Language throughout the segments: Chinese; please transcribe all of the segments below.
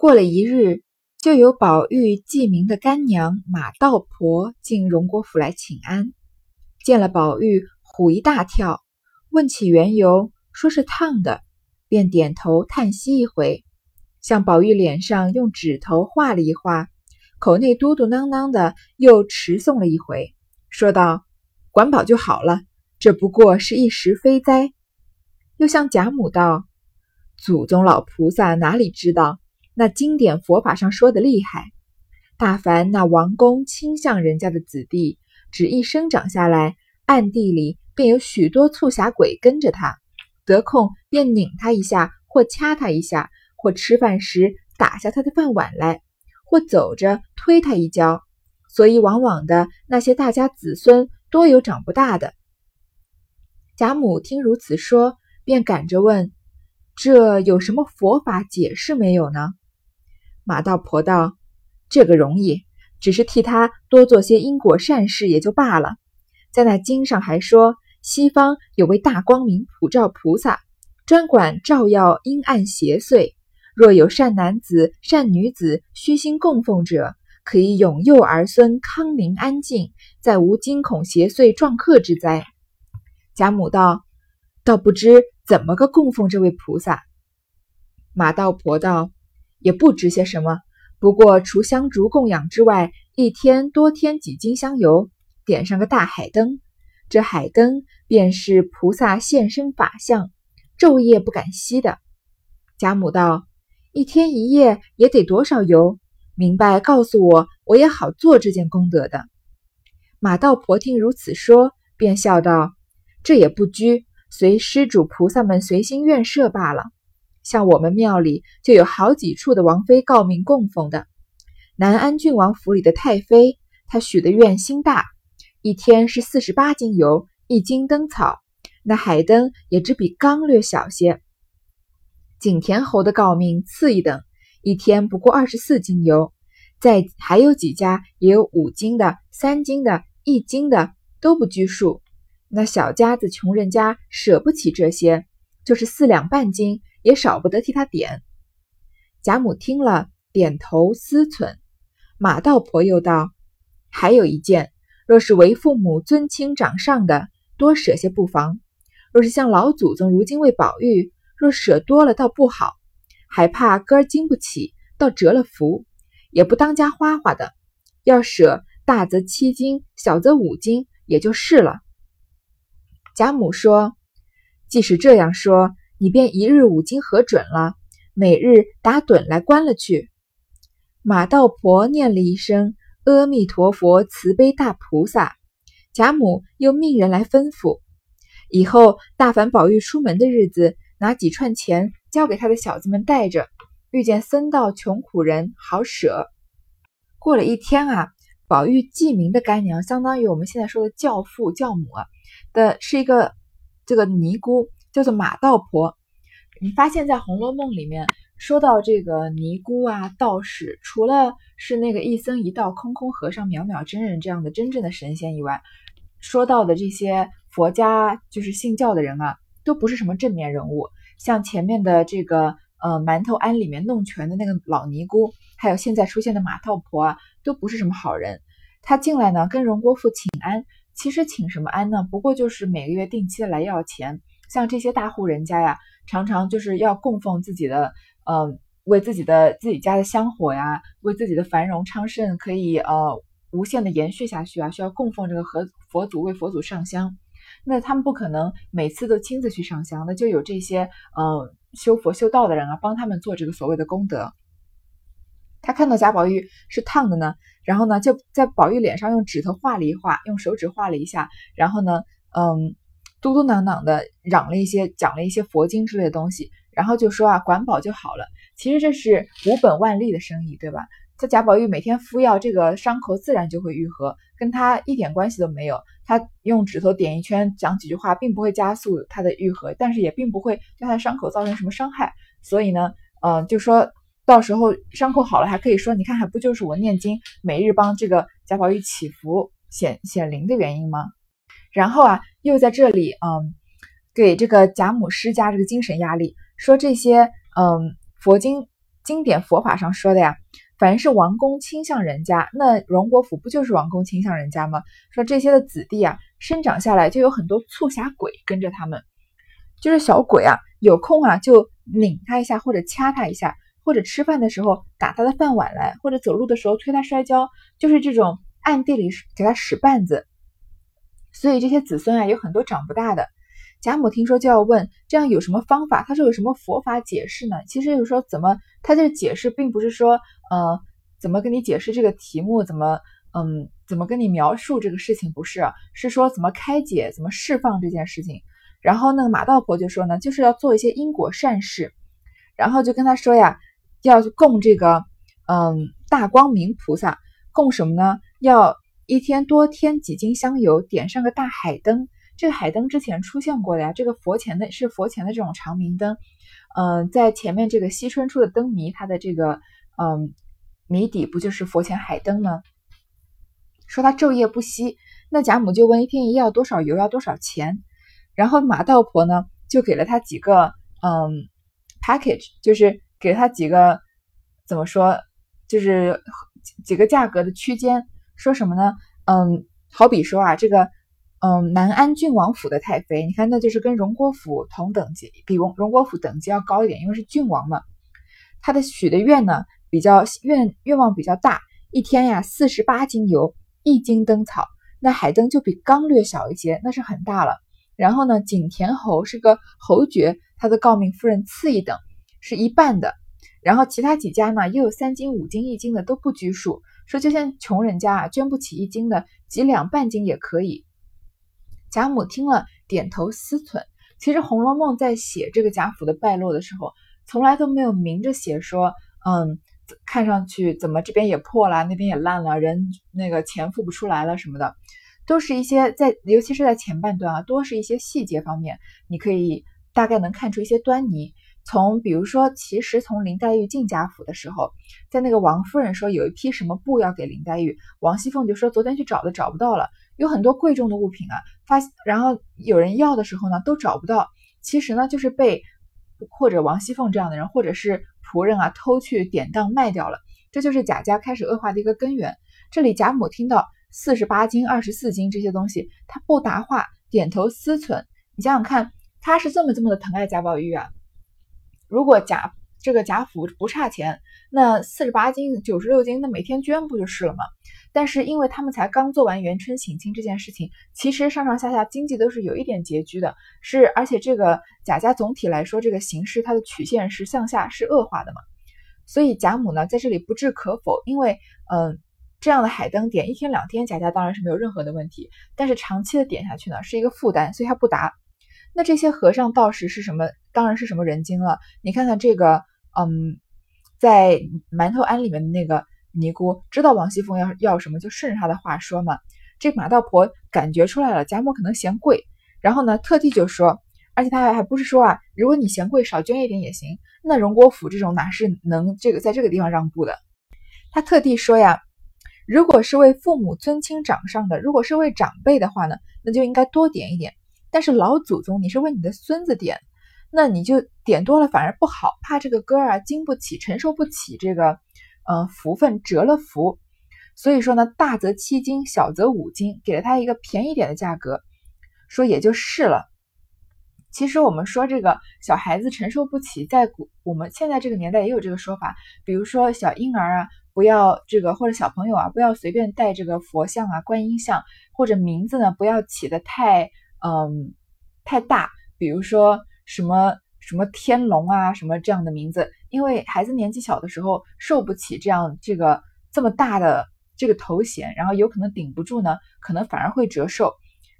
过了一日，就有宝玉记名的干娘马道婆进荣国府来请安，见了宝玉，唬一大跳，问起缘由，说是烫的，便点头叹息一回，向宝玉脸上用指头画了一画，口内嘟嘟囔囔的又持诵了一回，说道：“管饱就好了，这不过是一时非灾。”又向贾母道：“祖宗老菩萨哪里知道？”那经典佛法上说的厉害，大凡那王公倾向人家的子弟，只一生长下来，暗地里便有许多促狭鬼跟着他，得空便拧他一下，或掐他一下，或吃饭时打下他的饭碗来，或走着推他一跤，所以往往的那些大家子孙多有长不大的。贾母听如此说，便赶着问：“这有什么佛法解释没有呢？”马道婆道：“这个容易，只是替他多做些因果善事也就罢了。在那经上还说，西方有位大光明普照菩萨，专管照耀阴暗邪祟。若有善男子、善女子虚心供奉者，可以永佑儿孙康宁安静，再无惊恐邪祟撞客之灾。”贾母道：“倒不知怎么个供奉这位菩萨。”马道婆道。也不值些什么，不过除香烛供养之外，一天多添几斤香油，点上个大海灯。这海灯便是菩萨现身法相，昼夜不敢熄的。贾母道：“一天一夜也得多少油？明白告诉我，我也好做这件功德的。”马道婆听如此说，便笑道：“这也不拘，随施主菩萨们随心愿设罢了。”像我们庙里就有好几处的王妃诰命供奉的，南安郡王府里的太妃，她许的愿心大，一天是四十八斤油，一斤灯草，那海灯也只比缸略小些。景田侯的诰命次一等，一天不过二十四斤油，再还有几家也有五斤的、三斤的、一斤的，都不拘数。那小家子穷人家舍不起这些，就是四两半斤。也少不得替他点。贾母听了，点头思忖。马道婆又道：“还有一件，若是为父母尊亲长上的，多舍些不妨；若是像老祖宗如今为宝玉，若舍多了倒不好，还怕哥儿经不起，倒折了福，也不当家花花的。要舍大则七斤，小则五斤，也就是了。”贾母说：“即使这样说。”你便一日五斤核准了，每日打盹来关了去。马道婆念了一声“阿弥陀佛，慈悲大菩萨”，贾母又命人来吩咐，以后大凡宝玉出门的日子，拿几串钱交给他的小子们带着，遇见僧道穷苦人，好舍。过了一天啊，宝玉记名的干娘，相当于我们现在说的教父、教母的，是一个这个尼姑。叫做马道婆，你发现，在《红楼梦》里面说到这个尼姑啊、道士，除了是那个一僧一道、空空和尚、渺渺真人这样的真正的神仙以外，说到的这些佛家就是信教的人啊，都不是什么正面人物。像前面的这个呃馒头庵里面弄权的那个老尼姑，还有现在出现的马道婆啊，都不是什么好人。他进来呢，跟荣国府请安，其实请什么安呢？不过就是每个月定期的来要钱。像这些大户人家呀，常常就是要供奉自己的，呃，为自己的自己家的香火呀，为自己的繁荣昌盛可以呃无限的延续下去啊，需要供奉这个和佛祖为佛祖上香。那他们不可能每次都亲自去上香，那就有这些呃修佛修道的人啊，帮他们做这个所谓的功德。他看到贾宝玉是烫的呢，然后呢就在宝玉脸上用指头画了一画，用手指画了一下，然后呢，嗯。嘟嘟囔囔的嚷了一些，讲了一些佛经之类的东西，然后就说啊，管饱就好了。其实这是无本万利的生意，对吧？这贾宝玉每天敷药，这个伤口自然就会愈合，跟他一点关系都没有。他用指头点一圈，讲几句话，并不会加速他的愈合，但是也并不会对他的伤口造成什么伤害。所以呢，嗯，就说到时候伤口好了，还可以说，你看，还不就是我念经，每日帮这个贾宝玉祈福显显灵的原因吗？然后啊，又在这里，嗯，给这个贾母施加这个精神压力，说这些，嗯，佛经经典佛法上说的呀，凡是王公倾向人家，那荣国府不就是王公倾向人家吗？说这些的子弟啊，生长下来就有很多促狭鬼跟着他们，就是小鬼啊，有空啊就拧他一下，或者掐他一下，或者吃饭的时候打他的饭碗来，或者走路的时候推他摔跤，就是这种暗地里给他使绊子。所以这些子孙啊，有很多长不大的。贾母听说就要问，这样有什么方法？他说有什么佛法解释呢？其实就是说怎么，他这个解释并不是说，呃，怎么跟你解释这个题目，怎么，嗯，怎么跟你描述这个事情，不是，是说怎么开解，怎么释放这件事情。然后那个马道婆就说呢，就是要做一些因果善事，然后就跟他说呀，要供这个，嗯，大光明菩萨，供什么呢？要一天多添几斤香油，点上个大海灯。这个海灯之前出现过的呀，这个佛前的是佛前的这种长明灯，嗯，在前面这个惜春出的灯谜，它的这个嗯谜底不就是佛前海灯吗？说他昼夜不息，那贾母就问一天一夜要多少油，要多少钱？然后马道婆呢就给了他几个嗯 package，就是给他几个怎么说，就是几个价格的区间，说什么呢？嗯，好比说啊，这个。嗯，南安郡王府的太妃，你看，那就是跟荣国府同等级，比荣荣国府等级要高一点，因为是郡王嘛。他的许的愿呢，比较愿愿望比较大，一天呀四十八斤油，一斤灯草，那海灯就比缸略小一些，那是很大了。然后呢，景田侯是个侯爵，他的诰命夫人次一等，是一半的。然后其他几家呢，也有三斤、五斤、一斤的都不拘束，说就像穷人家啊，捐不起一斤的，几两半斤也可以。贾母听了，点头思忖。其实《红楼梦》在写这个贾府的败落的时候，从来都没有明着写说，嗯，看上去怎么这边也破了，那边也烂了，人那个钱付不出来了什么的，都是一些在，尤其是在前半段啊，多是一些细节方面，你可以大概能看出一些端倪。从比如说，其实从林黛玉进贾府的时候，在那个王夫人说有一批什么布要给林黛玉，王熙凤就说昨天去找的找不到了。有很多贵重的物品啊，发然后有人要的时候呢，都找不到。其实呢，就是被或者王熙凤这样的人，或者是仆人啊，偷去典当卖掉了。这就是贾家开始恶化的一个根源。这里贾母听到四十八斤、二十四斤这些东西，她不答话，点头思忖。你想想看，她是这么这么的疼爱贾宝玉啊。如果贾这个贾府不差钱，那四十八斤、九十六斤，那每天捐不就是了吗？但是因为他们才刚做完元春省亲这件事情，其实上上下下经济都是有一点拮据的，是而且这个贾家总体来说这个形势它的曲线是向下是恶化的嘛，所以贾母呢在这里不置可否，因为嗯这样的海灯点一天两天贾家当然是没有任何的问题，但是长期的点下去呢是一个负担，所以他不答。那这些和尚道士是什么？当然是什么人精了。你看看这个嗯，在馒头庵里面的那个。尼姑知道王熙凤要要什么，就顺着她的话说嘛。这马道婆感觉出来了，贾母可能嫌贵，然后呢，特地就说，而且他还还不是说啊，如果你嫌贵，少捐一点也行。那荣国府这种哪是能这个在这个地方让步的？他特地说呀，如果是为父母尊亲长上的，如果是为长辈的话呢，那就应该多点一点。但是老祖宗，你是为你的孙子点，那你就点多了反而不好，怕这个歌儿啊经不起，承受不起这个。嗯，福分折了福，所以说呢，大则七斤，小则五斤，给了他一个便宜点的价格，说也就是了。其实我们说这个小孩子承受不起，在古我们现在这个年代也有这个说法，比如说小婴儿啊，不要这个或者小朋友啊，不要随便带这个佛像啊、观音像，或者名字呢不要起的太嗯太大，比如说什么什么天龙啊，什么这样的名字。因为孩子年纪小的时候受不起这样这个这么大的这个头衔，然后有可能顶不住呢，可能反而会折寿。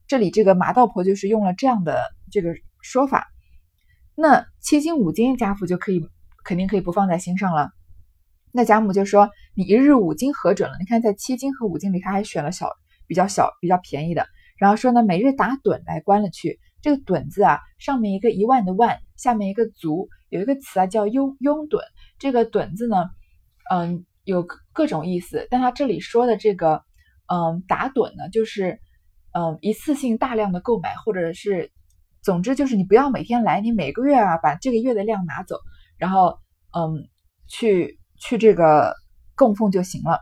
这里这个马道婆就是用了这样的这个说法。那七斤五斤贾府就可以肯定可以不放在心上了。那贾母就说：“你一日五斤核准了？你看在七斤和五斤里，他还选了小比较小比较便宜的。然后说呢，每日打盹来关了去。这个盹字啊，上面一个一万的万，下面一个足。”有一个词啊，叫拥拥趸。这个趸字呢，嗯，有各种意思。但他这里说的这个，嗯，打盹呢，就是嗯，一次性大量的购买，或者是，总之就是你不要每天来，你每个月啊把这个月的量拿走，然后嗯，去去这个供奉就行了。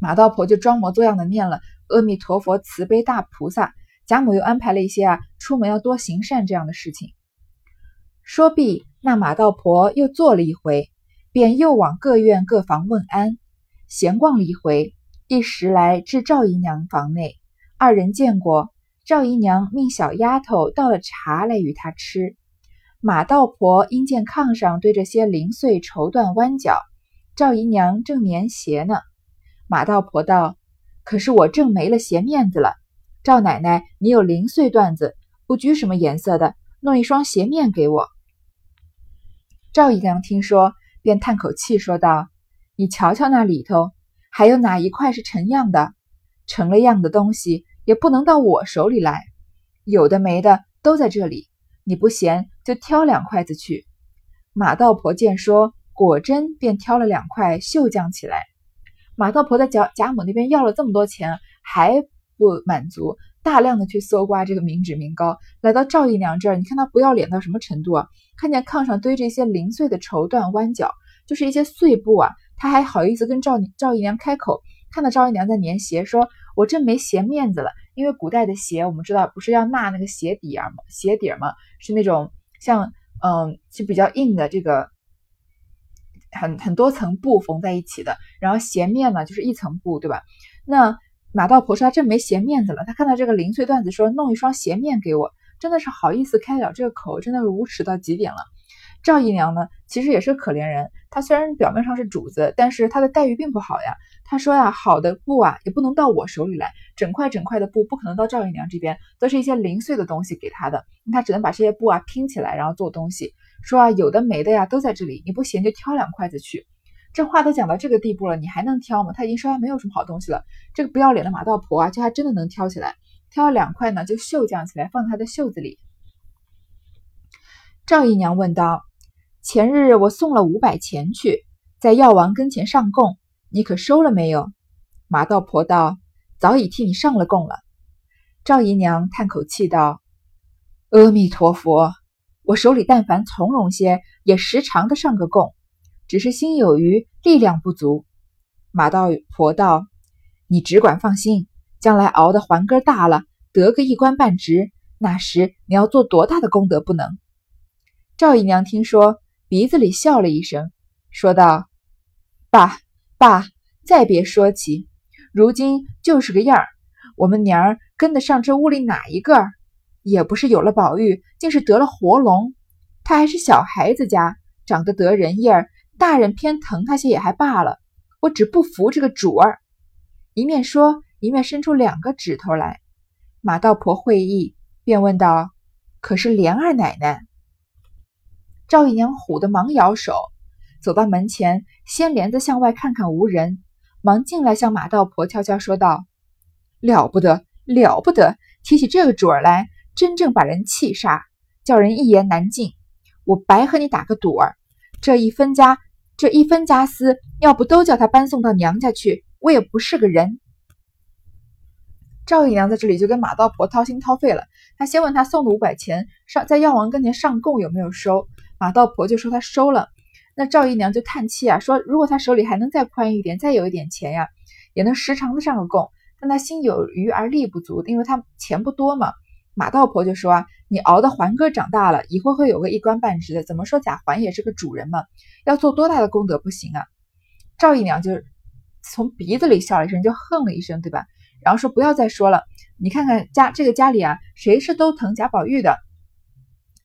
马道婆就装模作样的念了阿弥陀佛，慈悲大菩萨。贾母又安排了一些啊，出门要多行善这样的事情。说毕，那马道婆又坐了一回，便又往各院各房问安，闲逛了一回，一时来至赵姨娘房内，二人见过。赵姨娘命小丫头倒了茶来与她吃。马道婆因见炕上堆着些零碎绸缎弯角，赵姨娘正粘鞋呢。马道婆道：“可是我正没了鞋面子了。赵奶奶，你有零碎缎子，不拘什么颜色的，弄一双鞋面给我。”赵姨娘听说，便叹口气说道：“你瞧瞧那里头，还有哪一块是成样的？成了样的东西。”也不能到我手里来，有的没的都在这里。你不嫌，就挑两筷子去。马道婆见说，果真便挑了两块绣匠起来。马道婆在贾贾母那边要了这么多钱，还不满足，大量的去搜刮这个民脂民膏。来到赵姨娘这儿，你看她不要脸到什么程度啊？看见炕上堆着一些零碎的绸缎弯角，就是一些碎布啊，她还好意思跟赵赵姨娘开口。看到赵姨娘在粘鞋，说：“我真没鞋面子了。”因为古代的鞋，我们知道不是要纳那个鞋底儿吗？鞋底儿嘛，是那种像嗯，是比较硬的这个很很多层布缝在一起的。然后鞋面呢，就是一层布，对吧？那马道婆说她真没鞋面子了。她看到这个零碎段子，说弄一双鞋面给我，真的是好意思开了这个口，真的是无耻到极点了。赵姨娘呢，其实也是可怜人。她虽然表面上是主子，但是她的待遇并不好呀。她说呀，好的布啊，也不能到我手里来，整块整块的布不可能到赵姨娘这边，都是一些零碎的东西给她的，她只能把这些布啊拼起来，然后做东西。说啊，有的没的呀，都在这里，你不嫌就挑两筷子去。这话都讲到这个地步了，你还能挑吗？他已经说还没有什么好东西了。这个不要脸的马道婆啊，就还真的能挑起来，挑了两块呢，就绣匠起来，放在她的袖子里。赵姨娘问道。前日我送了五百钱去，在药王跟前上供，你可收了没有？马道婆道：“早已替你上了供了。”赵姨娘叹口气道：“阿弥陀佛，我手里但凡从容些，也时常的上个供，只是心有余，力量不足。”马道婆道：“你只管放心，将来熬的环根大了，得个一官半职，那时你要做多大的功德不能？”赵姨娘听说。鼻子里笑了一声，说道：“爸爸，再别说起，如今就是个样儿。我们娘儿跟得上这屋里哪一个？也不是有了宝玉，竟是得了活龙。他还是小孩子家，长得得人意儿，大人偏疼他些也还罢了。我只不服这个主儿。”一面说，一面伸出两个指头来。马道婆会意，便问道：“可是莲二奶奶？”赵姨娘唬得忙摇手，走到门前，掀帘子向外看看无人，忙进来向马道婆悄悄说道：“了不得，了不得！提起这个主儿来，真正把人气煞，叫人一言难尽。我白和你打个赌儿，这一分家，这一分家私，要不都叫他搬送到娘家去，我也不是个人。”赵姨娘在这里就跟马道婆掏心掏肺了。她先问他送的五百钱上在药王跟前上供有没有收。马道婆就说她收了，那赵姨娘就叹气啊，说如果她手里还能再宽裕一点，再有一点钱呀，也能时常的上个供。但她心有余而力不足，因为她钱不多嘛。马道婆就说啊，你熬的环哥长大了，以后会有个一官半职的。怎么说贾环也是个主人嘛，要做多大的功德不行啊？赵姨娘就从鼻子里笑了一声，就哼了一声，对吧？然后说不要再说了，你看看家这个家里啊，谁是都疼贾宝玉的？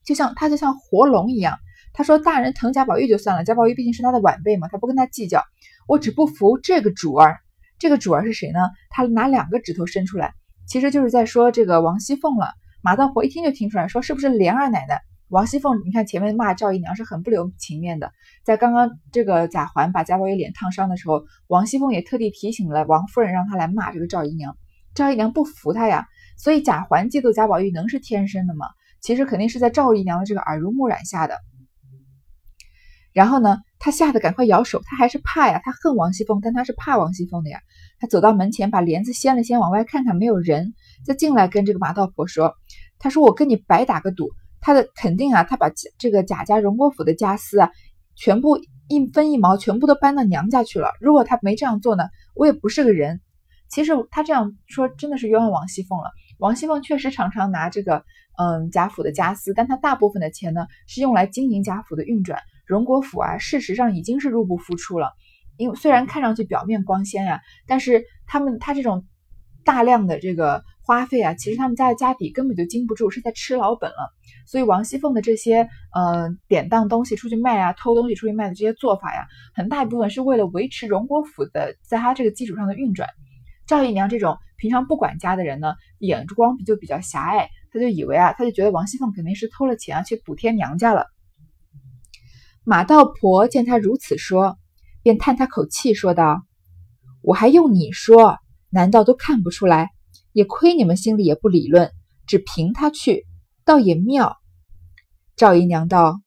就像他就像活龙一样，他说大人疼贾宝玉就算了，贾宝玉毕竟是他的晚辈嘛，他不跟他计较。我只不服这个主儿，这个主儿是谁呢？他拿两个指头伸出来，其实就是在说这个王熙凤了。马道婆一听就听出来，说是不是莲二奶奶？王熙凤，你看前面骂赵姨娘是很不留情面的，在刚刚这个贾环把贾宝玉脸烫伤的时候，王熙凤也特地提醒了王夫人，让她来骂这个赵姨娘。赵姨娘不服她呀，所以贾环嫉妒贾宝玉能是天生的吗？其实肯定是在赵姨娘的这个耳濡目染下的，然后呢，他吓得赶快摇手，他还是怕呀，他恨王熙凤，但他是怕王熙凤的呀。他走到门前，把帘子掀了掀，往外看看没有人，再进来跟这个马道婆说：“他说我跟你白打个赌，他的肯定啊，他把这个贾家荣国府的家私啊，全部一分一毛全部都搬到娘家去了。如果他没这样做呢，我也不是个人。其实他这样说真的是冤枉王熙凤了。王熙凤确实常常拿这个嗯贾府的家私，但她大部分的钱呢是用来经营贾府的运转。荣国府啊，事实上已经是入不敷出了。因为虽然看上去表面光鲜呀，但是他们他这种大量的这个花费啊，其实他们家的家底根本就经不住，是在吃老本了。所以王熙凤的这些呃典当东西出去卖啊，偷东西出去卖的这些做法呀，很大一部分是为了维持荣国府的在他这个基础上的运转。赵姨娘这种平常不管家的人呢，眼光就比较狭隘，他就以为啊，他就觉得王熙凤肯定是偷了钱啊去补贴娘家了。马道婆见他如此说。便叹他口气，说道：“我还用你说？难道都看不出来？也亏你们心里也不理论，只凭他去，倒也妙。”赵姨娘道：“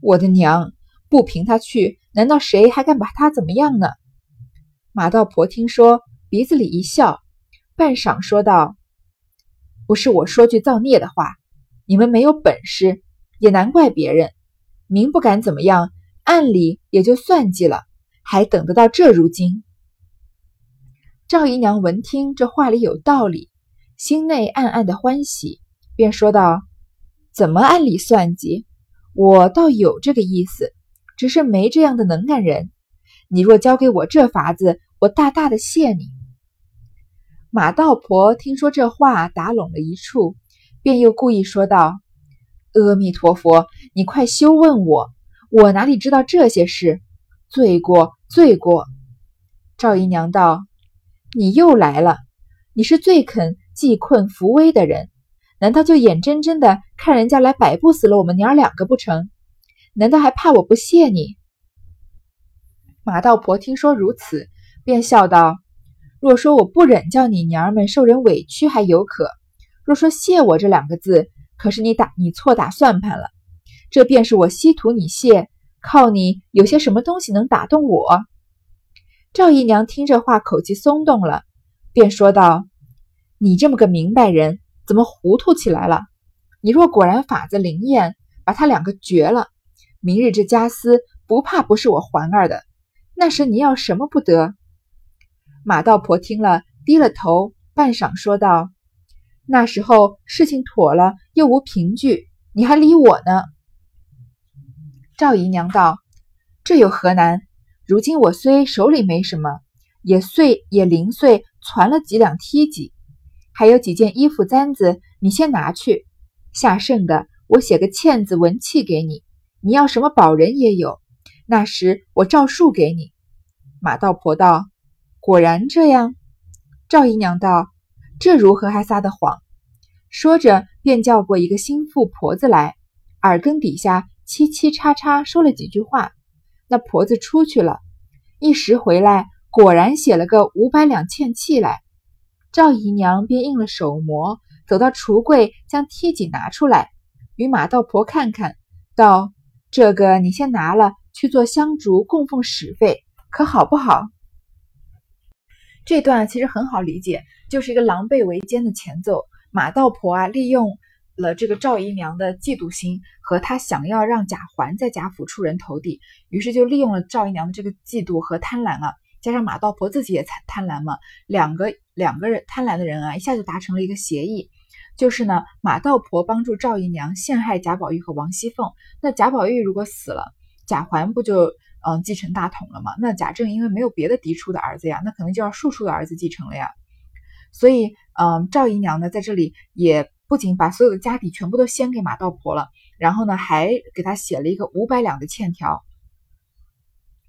我的娘，不凭他去，难道谁还敢把他怎么样呢？”马道婆听说，鼻子里一笑，半晌说道：“不是我说句造孽的话，你们没有本事，也难怪别人。明不敢怎么样，暗里也就算计了。”还等得到这如今？赵姨娘闻听这话里有道理，心内暗暗的欢喜，便说道：“怎么按理算计？我倒有这个意思，只是没这样的能干人。你若教给我这法子，我大大的谢你。”马道婆听说这话打拢了一处，便又故意说道：“阿弥陀佛，你快休问我，我哪里知道这些事？”罪过，罪过！赵姨娘道：“你又来了，你是最肯济困扶危的人，难道就眼睁睁的看人家来摆布死了我们娘儿两个不成？难道还怕我不谢你？”马道婆听说如此，便笑道：“若说我不忍叫你娘儿们受人委屈还有可，若说谢我这两个字，可是你打你错打算盘了。这便是我稀图你谢。”靠你有些什么东西能打动我？赵姨娘听这话，口气松动了，便说道：“你这么个明白人，怎么糊涂起来了？你若果然法子灵验，把他两个绝了，明日这家私不怕不是我环儿的。那时你要什么不得？”马道婆听了，低了头，半晌说道：“那时候事情妥了，又无凭据，你还理我呢？”赵姨娘道：“这有何难？如今我虽手里没什么，也碎也零碎，攒了几两梯级，还有几件衣服簪子，你先拿去。下剩的，我写个欠字文契给你。你要什么宝人也有，那时我照数给你。”马道婆道：“果然这样。”赵姨娘道：“这如何还撒的谎？”说着，便叫过一个心腹婆子来，耳根底下。嘁嘁叉叉说了几句话，那婆子出去了，一时回来，果然写了个五百两欠契来。赵姨娘便应了手模，走到橱柜，将梯级拿出来，与马道婆看看，道：“这个你先拿了去做香烛供奉使费，可好不好？”这段其实很好理解，就是一个狼狈为奸的前奏。马道婆啊，利用。了这个赵姨娘的嫉妒心和她想要让贾环在贾府出人头地，于是就利用了赵姨娘的这个嫉妒和贪婪啊，加上马道婆自己也贪贪婪嘛，两个两个人贪婪的人啊，一下就达成了一个协议，就是呢，马道婆帮助赵姨娘陷害贾宝玉和王熙凤，那贾宝玉如果死了，贾环不就嗯继承大统了吗？那贾政因为没有别的嫡出的儿子呀，那可能就要庶出的儿子继承了呀，所以嗯赵姨娘呢在这里也。不仅把所有的家底全部都先给马道婆了，然后呢，还给他写了一个五百两的欠条，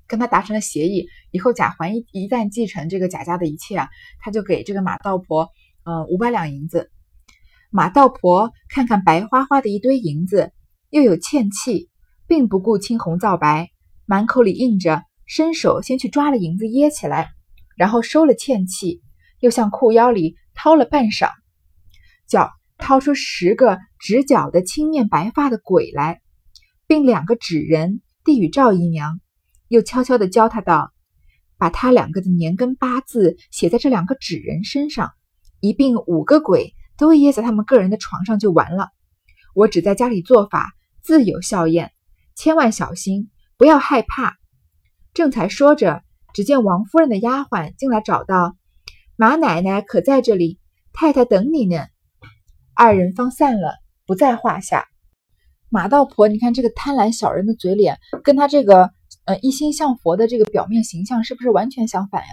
跟他达成了协议。以后贾环一一旦继承这个贾家的一切啊，他就给这个马道婆，嗯，五百两银子。马道婆看看白花花的一堆银子，又有欠气，并不顾青红皂白，满口里应着，伸手先去抓了银子掖起来，然后收了欠气，又向裤腰里掏了半晌，叫。掏出十个直角的青面白发的鬼来，并两个纸人递与赵姨娘，又悄悄地教她道：“把他两个的年根八字写在这两个纸人身上，一并五个鬼都掖在他们个人的床上就完了。我只在家里做法，自有效验，千万小心，不要害怕。”正才说着，只见王夫人的丫鬟进来找道：“马奶奶可在这里？太太等你呢。”二人方散了，不在话下。马道婆，你看这个贪婪小人的嘴脸，跟他这个呃一心向佛的这个表面形象是不是完全相反呀？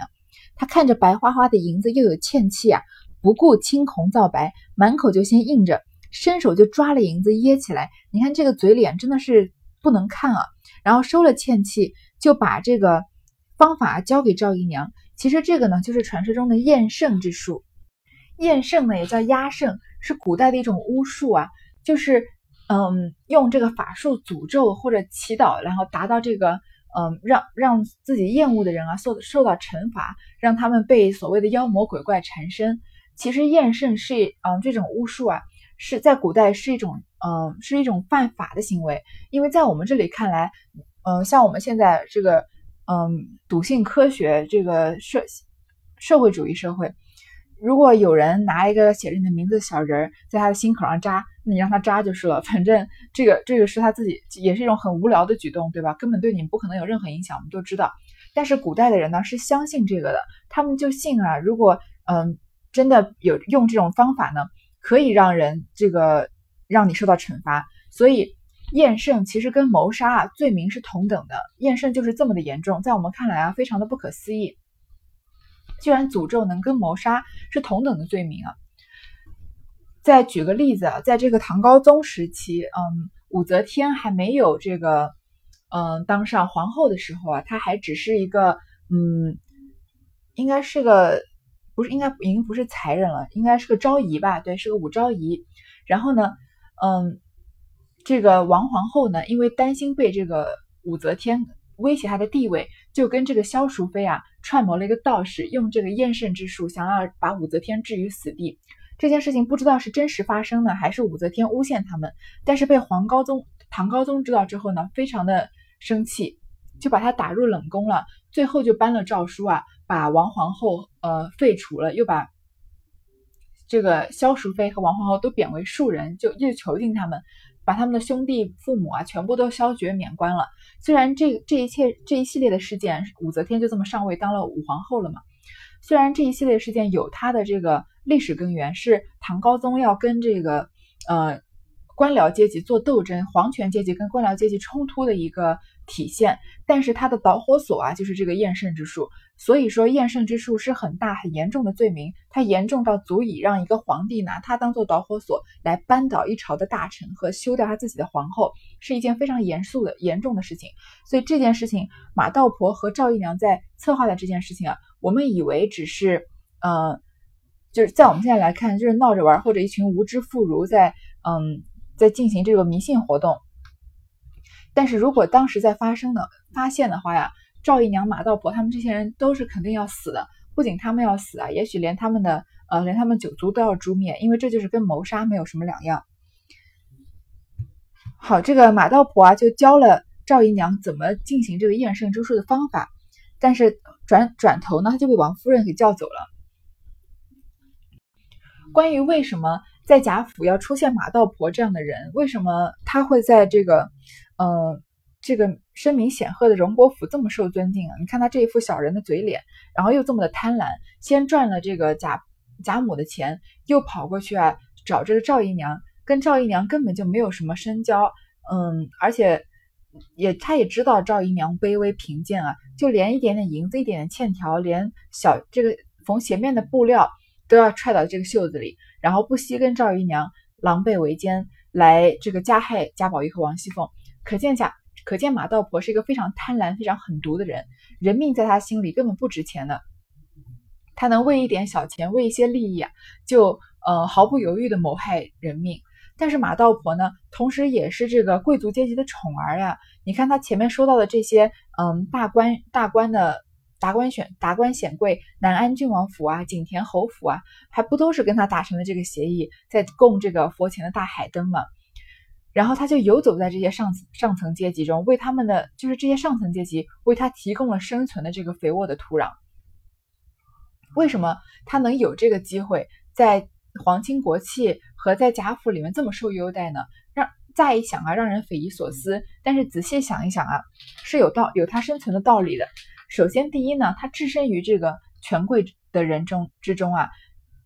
他看着白花花的银子，又有欠气啊，不顾青红皂白，满口就先应着，伸手就抓了银子掖起来。你看这个嘴脸真的是不能看啊！然后收了欠气，就把这个方法交给赵姨娘。其实这个呢，就是传说中的验圣之术。验圣呢，也叫压圣。是古代的一种巫术啊，就是嗯，用这个法术诅咒或者祈祷，然后达到这个嗯，让让自己厌恶的人啊受受到惩罚，让他们被所谓的妖魔鬼怪缠身。其实厌胜是嗯这种巫术啊，是在古代是一种嗯是一种犯法的行为，因为在我们这里看来，嗯，像我们现在这个嗯笃信科学这个社社会主义社会。如果有人拿一个写着你的名字的小人儿在他的心口上扎，那你让他扎就是了。反正这个这个是他自己，也是一种很无聊的举动，对吧？根本对你不可能有任何影响，我们都知道。但是古代的人呢是相信这个的，他们就信啊。如果嗯真的有用这种方法呢，可以让人这个让你受到惩罚。所以验圣其实跟谋杀啊罪名是同等的，验圣就是这么的严重，在我们看来啊非常的不可思议。居然诅咒能跟谋杀是同等的罪名啊！再举个例子啊，在这个唐高宗时期，嗯，武则天还没有这个，嗯，当上皇后的时候啊，她还只是一个，嗯，应该是个，不是，应该已经不是才人了，应该是个昭仪吧？对，是个武昭仪。然后呢，嗯，这个王皇后呢，因为担心被这个武则天威胁她的地位，就跟这个萧淑妃啊。串谋了一个道士，用这个验圣之术，想要把武则天置于死地。这件事情不知道是真实发生的，还是武则天诬陷他们。但是被黄高宗、唐高宗知道之后呢，非常的生气，就把他打入冷宫了。最后就颁了诏书啊，把王皇后呃废除了，又把这个萧淑妃和王皇后都贬为庶人，就又囚禁他们。把他们的兄弟父母啊，全部都削爵免官了。虽然这这一切这一系列的事件，武则天就这么上位当了武皇后了嘛。虽然这一系列事件有它的这个历史根源，是唐高宗要跟这个呃官僚阶级做斗争，皇权阶级跟官僚阶级冲突的一个体现，但是它的导火索啊，就是这个验圣之术。所以说，验圣之术是很大很严重的罪名，它严重到足以让一个皇帝拿它当做导火索来扳倒一朝的大臣和休掉他自己的皇后，是一件非常严肃的严重的事情。所以这件事情，马道婆和赵姨娘在策划的这件事情啊，我们以为只是，呃，就是在我们现在来看，就是闹着玩，或者一群无知妇孺在，嗯，在进行这个迷信活动。但是如果当时在发生的发现的话呀。赵姨娘、马道婆他们这些人都是肯定要死的，不仅他们要死啊，也许连他们的呃，连他们九族都要诛灭，因为这就是跟谋杀没有什么两样。好，这个马道婆啊，就教了赵姨娘怎么进行这个验圣之术的方法，但是转转头呢，他就被王夫人给叫走了。关于为什么在贾府要出现马道婆这样的人，为什么他会在这个，嗯。这个声名显赫的荣国府这么受尊敬啊！你看他这一副小人的嘴脸，然后又这么的贪婪，先赚了这个贾贾母的钱，又跑过去啊找这个赵姨娘，跟赵姨娘根本就没有什么深交，嗯，而且也他也知道赵姨娘卑微贫贱啊，就连一点点银子、一点点欠条，连小这个缝鞋面的布料都要揣到这个袖子里，然后不惜跟赵姨娘狼狈为奸，来这个加害贾宝玉和王熙凤，可见贾。可见马道婆是一个非常贪婪、非常狠毒的人，人命在他心里根本不值钱的。他能为一点小钱、为一些利益啊，就呃毫不犹豫的谋害人命。但是马道婆呢，同时也是这个贵族阶级的宠儿呀。你看他前面说到的这些，嗯，大官、大官的达官选、达官显贵，南安郡王府啊、景田侯府啊，还不都是跟他达成了这个协议，在供这个佛前的大海灯吗？然后他就游走在这些上上层阶级中，为他们的就是这些上层阶级为他提供了生存的这个肥沃的土壤。为什么他能有这个机会在皇亲国戚和在贾府里面这么受优待呢？让乍一想啊，让人匪夷所思，但是仔细想一想啊，是有道有他生存的道理的。首先，第一呢，他置身于这个权贵的人中之中啊，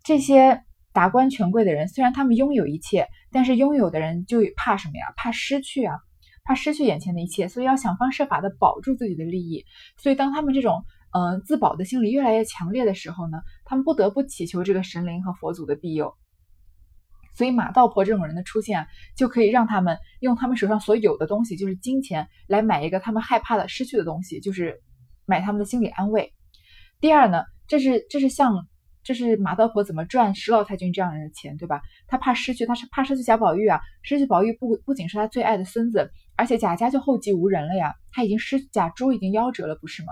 这些达官权贵的人虽然他们拥有一切，但是拥有的人就怕什么呀？怕失去啊，怕失去眼前的一切，所以要想方设法的保住自己的利益。所以当他们这种嗯自保的心理越来越强烈的时候呢，他们不得不祈求这个神灵和佛祖的庇佑。所以马道婆这种人的出现，就可以让他们用他们手上所有的东西，就是金钱，来买一个他们害怕的失去的东西，就是买他们的心理安慰。第二呢，这是这是像这是马道婆怎么赚石老太君这样人的钱，对吧？他怕失去，他是怕失去贾宝玉啊，失去宝玉不不仅是他最爱的孙子，而且贾家就后继无人了呀，他已经失贾珠已经夭折了，不是吗？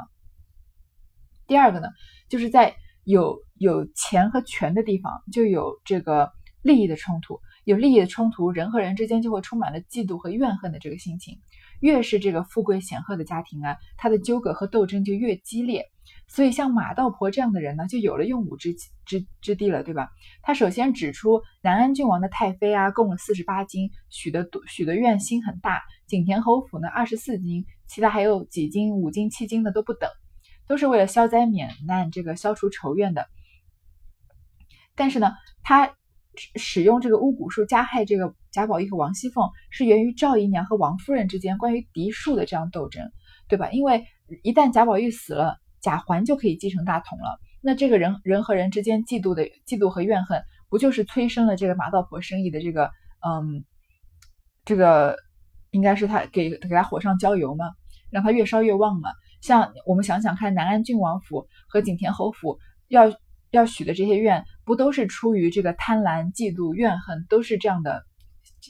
第二个呢，就是在有有钱和权的地方，就有这个。利益的冲突，有利益的冲突，人和人之间就会充满了嫉妒和怨恨的这个心情。越是这个富贵显赫的家庭啊，他的纠葛和斗争就越激烈。所以像马道婆这样的人呢，就有了用武之之之地了，对吧？他首先指出南安郡王的太妃啊，供了四十八金，许的许的愿心很大；景田侯府呢，二十四金，其他还有几金、五金、七金的都不等，都是为了消灾免难，这个消除仇怨的。但是呢，他。使用这个巫蛊术加害这个贾宝玉和王熙凤，是源于赵姨娘和王夫人之间关于嫡庶的这样斗争，对吧？因为一旦贾宝玉死了，贾环就可以继承大统了。那这个人人和人之间嫉妒的嫉妒和怨恨，不就是催生了这个马道婆生意的这个嗯，这个应该是他给给他火上浇油吗？让他越烧越旺嘛。像我们想想看，南安郡王府和景田侯府要。要许的这些愿，不都是出于这个贪婪、嫉妒、怨恨，都是这样的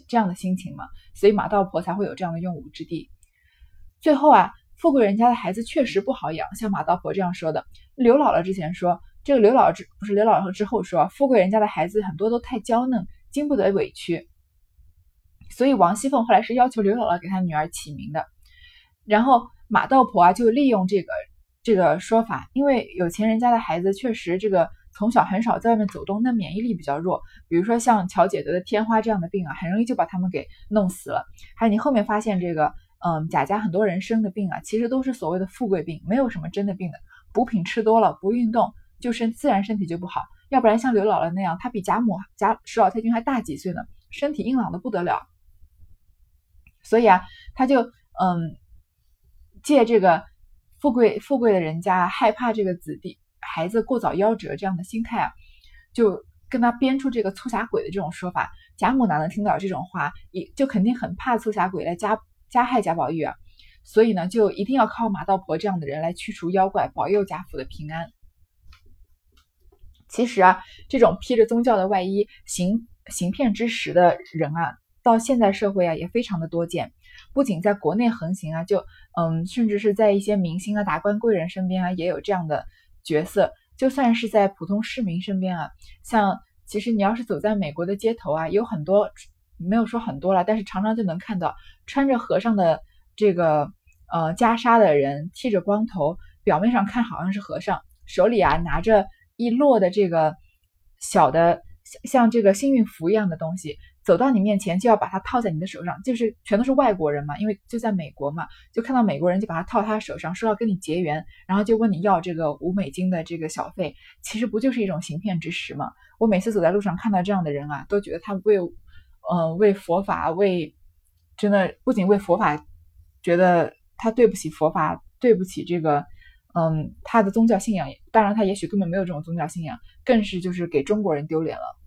这样的心情吗？所以马道婆才会有这样的用武之地。最后啊，富贵人家的孩子确实不好养，像马道婆这样说的。刘姥姥之前说，这个刘姥姥之不是刘姥姥之后说，富贵人家的孩子很多都太娇嫩，经不得委屈。所以王熙凤后来是要求刘姥姥给她女儿起名的。然后马道婆啊，就利用这个。这个说法，因为有钱人家的孩子确实这个从小很少在外面走动，那免疫力比较弱。比如说像乔姐得的天花这样的病啊，很容易就把他们给弄死了。还有你后面发现这个，嗯，贾家很多人生的病啊，其实都是所谓的富贵病，没有什么真的病的。补品吃多了，不运动，就身自然身体就不好。要不然像刘姥姥那样，她比贾母、贾史老太君还大几岁呢，身体硬朗的不得了。所以啊，他就嗯借这个。富贵富贵的人家害怕这个子弟孩子过早夭折这样的心态啊，就跟他编出这个促狭鬼的这种说法。贾母哪能听到这种话，也就肯定很怕促狭鬼来加加害贾宝玉啊，所以呢，就一定要靠马道婆这样的人来驱除妖怪，保佑贾府的平安。其实啊，这种披着宗教的外衣行行骗之实的人啊，到现在社会啊也非常的多见。不仅在国内横行啊，就嗯，甚至是在一些明星啊、达官贵人身边啊，也有这样的角色。就算是在普通市民身边啊，像其实你要是走在美国的街头啊，有很多没有说很多了，但是常常就能看到穿着和尚的这个呃袈裟的人，剃着光头，表面上看好像是和尚，手里啊拿着一摞的这个小的像这个幸运符一样的东西。走到你面前就要把它套在你的手上，就是全都是外国人嘛，因为就在美国嘛，就看到美国人就把它套他手上，说要跟你结缘，然后就问你要这个五美金的这个小费，其实不就是一种行骗之实吗？我每次走在路上看到这样的人啊，都觉得他为，嗯，为佛法为，真的不仅为佛法，觉得他对不起佛法，对不起这个，嗯，他的宗教信仰，当然他也许根本没有这种宗教信仰，更是就是给中国人丢脸了。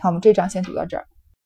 好，我们这章先读到这儿。